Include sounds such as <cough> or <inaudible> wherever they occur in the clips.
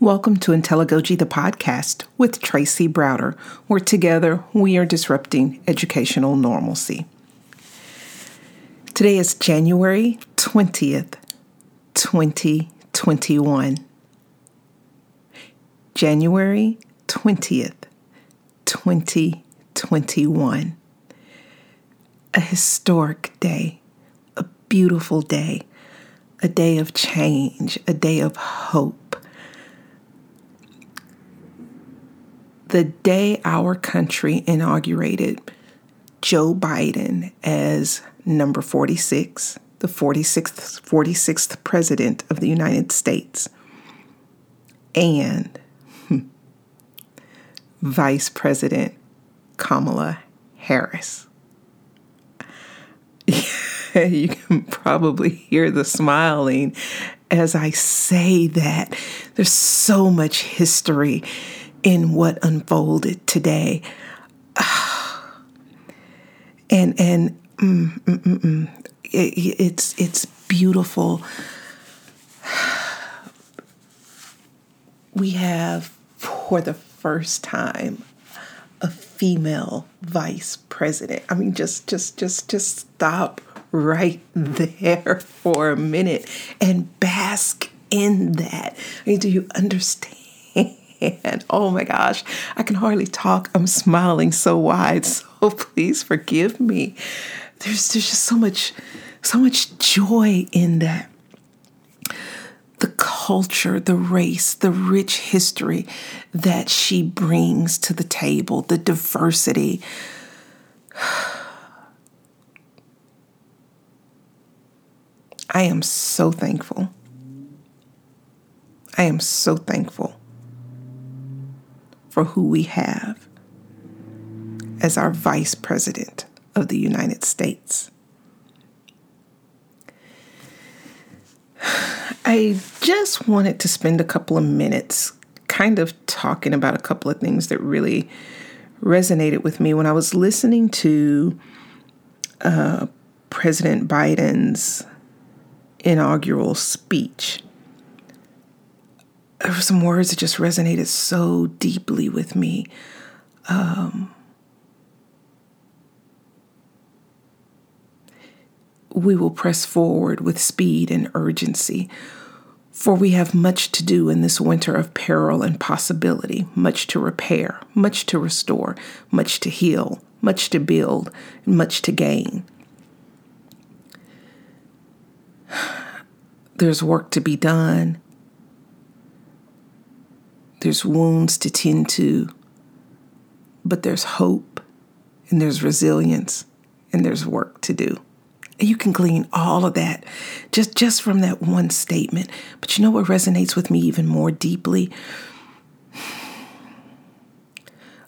Welcome to Intelligogy the podcast with Tracy Browder, where together we are disrupting educational normalcy. Today is January 20th, 2021. January 20th, 2021. A historic day, a beautiful day, a day of change, a day of hope the day our country inaugurated Joe Biden as number 46, the 46th, 46th president of the United States, and <laughs> Vice President Kamala Harris. <laughs> you can probably hear the smiling as I say that. There's so much history in what unfolded today. <sighs> and and mm, mm, mm, mm, it, it's it's beautiful. <sighs> We have for the first time a female vice president. I mean just just just just stop right <laughs> there for a minute and bask in that. I mean, do you understand? And oh my gosh, I can hardly talk. I'm smiling so wide. So please forgive me. There's there's just so much so much joy in that. The culture, the race, the rich history that she brings to the table, the diversity. <sighs> I am so thankful. I am so thankful for who we have as our Vice President of the United States. I just wanted to spend a couple of minutes kind of talking about a couple of things that really resonated with me when I was listening to uh, President Biden's inaugural speech there were some words that just resonated so deeply with me. Um, we will press forward with speed and urgency, for we have much to do in this winter of peril and possibility, much to repair, much to restore, much to heal, much to build, and much to gain. <sighs> There's work to be done there's wounds to tend to, but there's hope and there's resilience and there's work to do. And you can glean all of that just, just from that one statement. But you know what resonates with me even more deeply?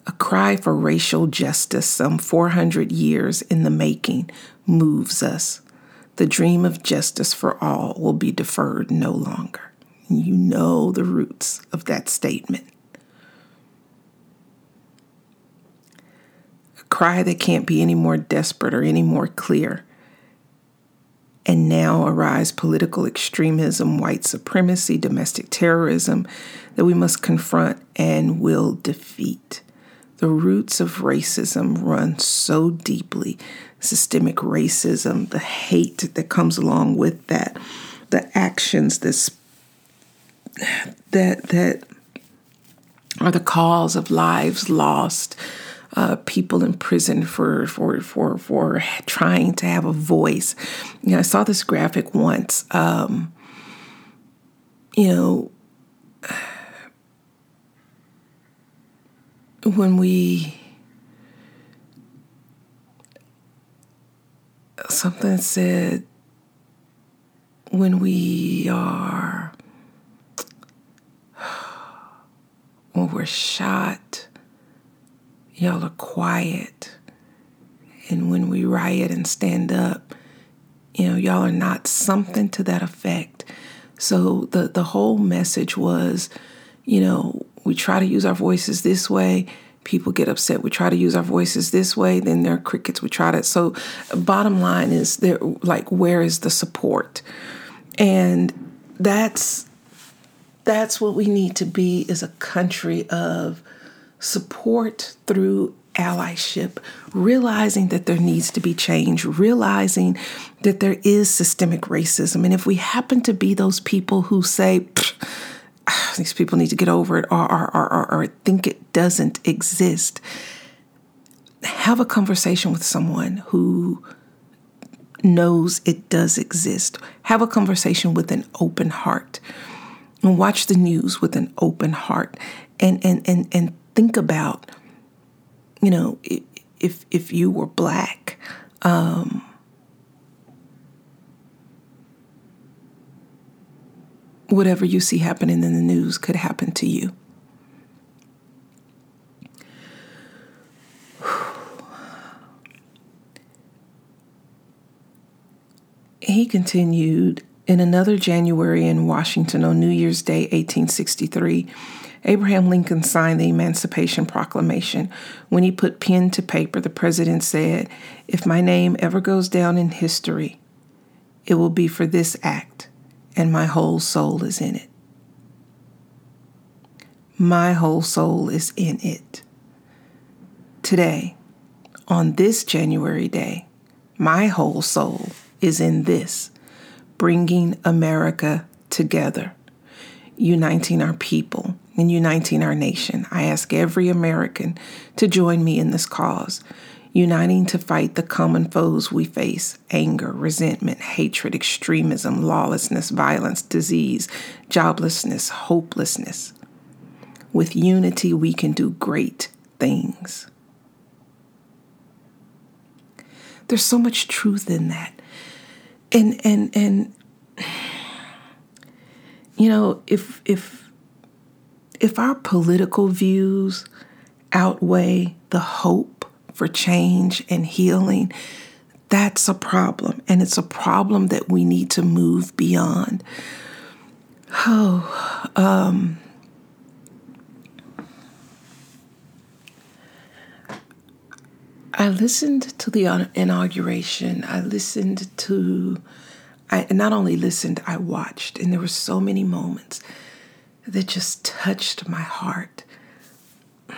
A cry for racial justice, some 400 years in the making, moves us. The dream of justice for all will be deferred no longer. You know the roots of that statement. A cry that can't be any more desperate or any more clear. And now arise political extremism, white supremacy, domestic terrorism that we must confront and will defeat. The roots of racism run so deeply systemic racism, the hate that comes along with that, the actions, this that that are the cause of lives lost, uh, people in prison for for for for trying to have a voice. You know, I saw this graphic once. Um, you know, when we something said when we are when we're shot, y'all are quiet. And when we riot and stand up, you know, y'all are not something to that effect. So the the whole message was, you know, we try to use our voices this way, people get upset. We try to use our voices this way, then there are crickets. We try to so bottom line is there like where is the support? And that's that's what we need to be is a country of support through allyship, realizing that there needs to be change, realizing that there is systemic racism. And if we happen to be those people who say, ah, these people need to get over it or, or, or, or, think it doesn't exist, have a conversation with someone who knows it does exist. Have a conversation with an open heart and watch the news with an open heart and, and, and, and think about you know, if if you were black, um, whatever you see happening in the news could happen to you. <sighs> He continued in another January in Washington on New Year's Day, 1863. Abraham Lincoln signed the Emancipation Proclamation. When he put pen to paper, the president said, If my name ever goes down in history, it will be for this act, and my whole soul is in it. My whole soul is in it. Today, on this January day, my whole soul is in this, bringing America together, uniting our people, and uniting our nation. I ask every American to join me in this cause, uniting to fight the common foes we face anger, resentment, hatred, extremism, lawlessness, violence, disease, joblessness, hopelessness. With unity, we can do great things. There's so much truth in that. And and and you know, if if if our political views outweigh the hope for change and healing, that's a problem. And it's a problem that we need to move beyond. <sighs> Oh, um, I listened to the inauguration. I listened to, I not only listened, I watched, and there were so many moments that just touched my heart. But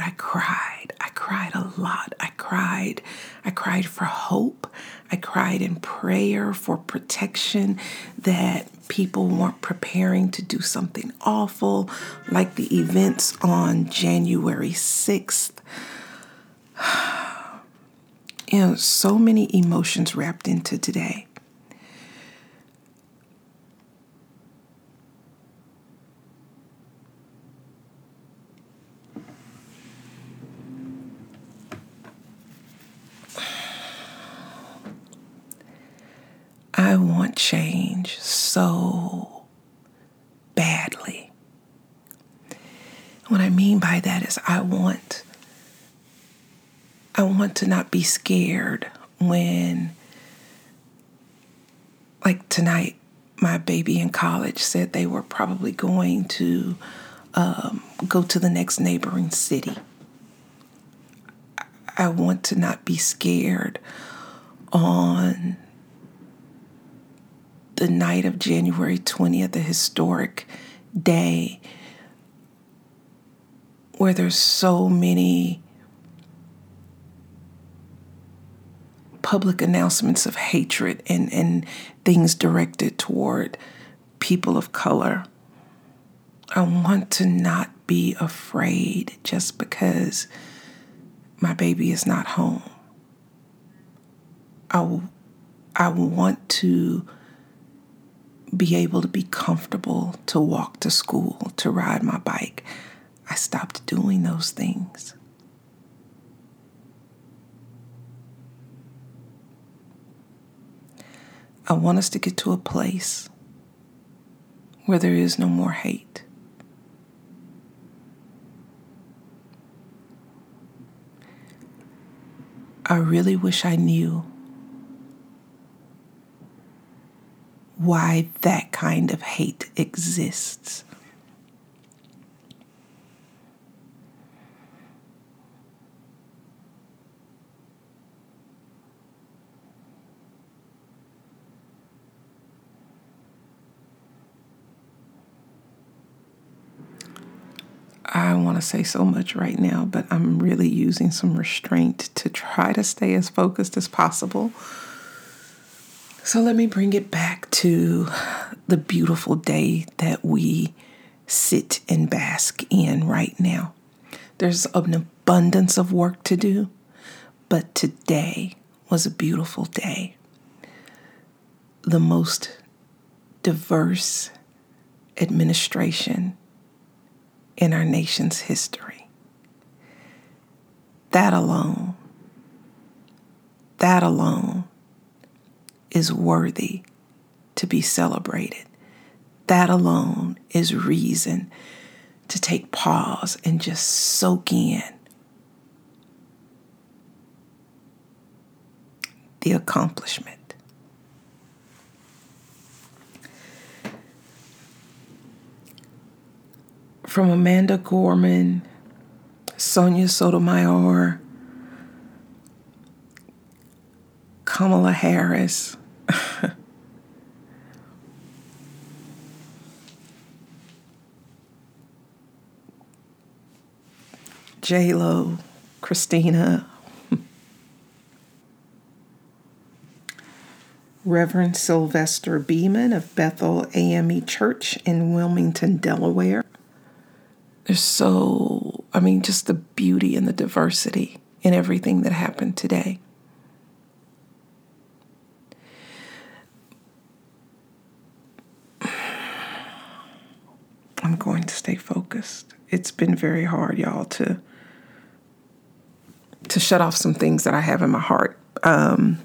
I cried. I cried a lot. I cried. I cried for hope. I cried in prayer for protection that people weren't preparing to do something awful, like the events on January 6th. You know, so many emotions wrapped into today. I want change so badly. What I mean by that is I want I want to not be scared when like tonight my baby in college said they were probably going to um, go to the next neighboring city. I want to not be scared on the night of January 20th, a historic day where there's so many public announcements of hatred and, and things directed toward people of color. I want to not be afraid just because my baby is not home. I, I want to be able to be comfortable to walk to school, to ride my bike. I stopped doing those things. I want us to get to a place where there is no more hate. I really wish I knew why that kind of hate exists. I want to say so much right now, but I'm really using some restraint to try to stay as focused as possible. So let me bring it back to the beautiful day that we sit and bask in right now. There's an abundance of work to do, but today was a beautiful day. The most diverse administration in our nation's history. That alone, that alone is worthy to be celebrated. That alone is reason to take pause and just soak in the accomplishment. from Amanda Gorman, Sonia Sotomayor, Kamala Harris. <laughs> J Lo, Christina, <laughs> Reverend Silvester Beaman of Bethel AME Church in Wilmington, Delaware. There's so, I mean, just the beauty and the diversity in everything that happened today. I'm going to stay focused. It's been very hard, y'all, to to shut off some things that I have in my heart. Um,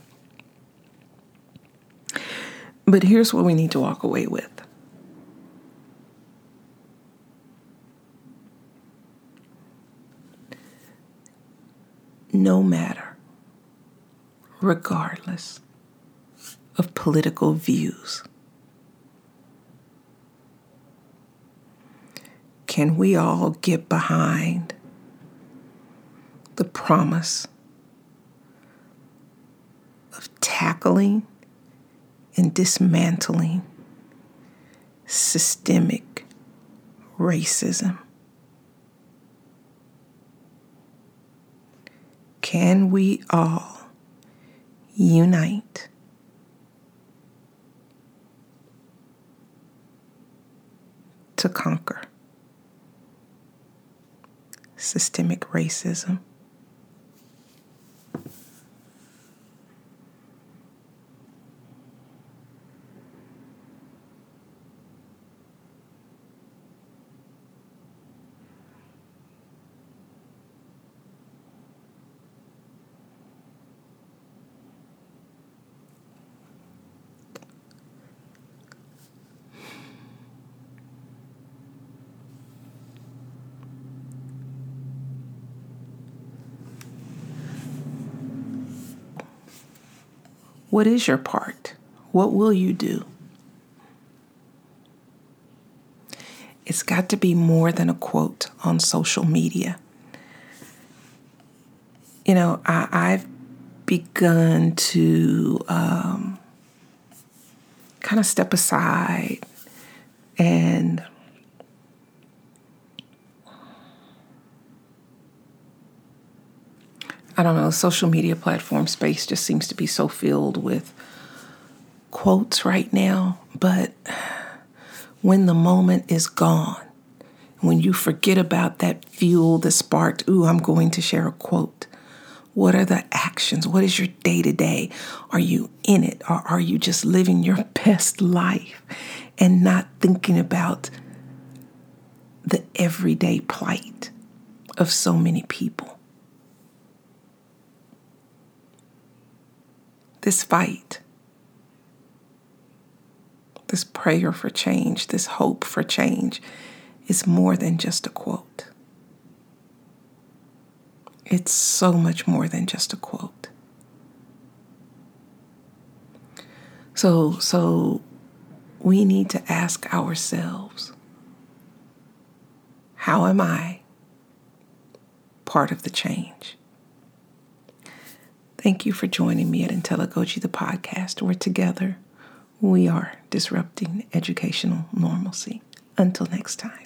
but here's what we need to walk away with. no matter, regardless of political views. Can we all get behind the promise of tackling and dismantling systemic racism? Can we all unite? To conquer systemic racism. What is your part? What will you do? It's got to be more than a quote on social media. You know, I, have begun to um, kind of step aside and I don't know, social media platform space just seems to be so filled with quotes right now. But when the moment is gone, when you forget about that fuel that sparked, ooh, I'm going to share a quote. What are the actions? What is your day to day? Are you in it or are you just living your <laughs> best life and not thinking about the everyday plight of so many people? This fight, this prayer for change, this hope for change is more than just a quote. It's so much more than just a quote. So, so we need to ask ourselves how am I part of the change? Thank you for joining me at Intelligogy, the podcast, where together we are disrupting educational normalcy. Until next time.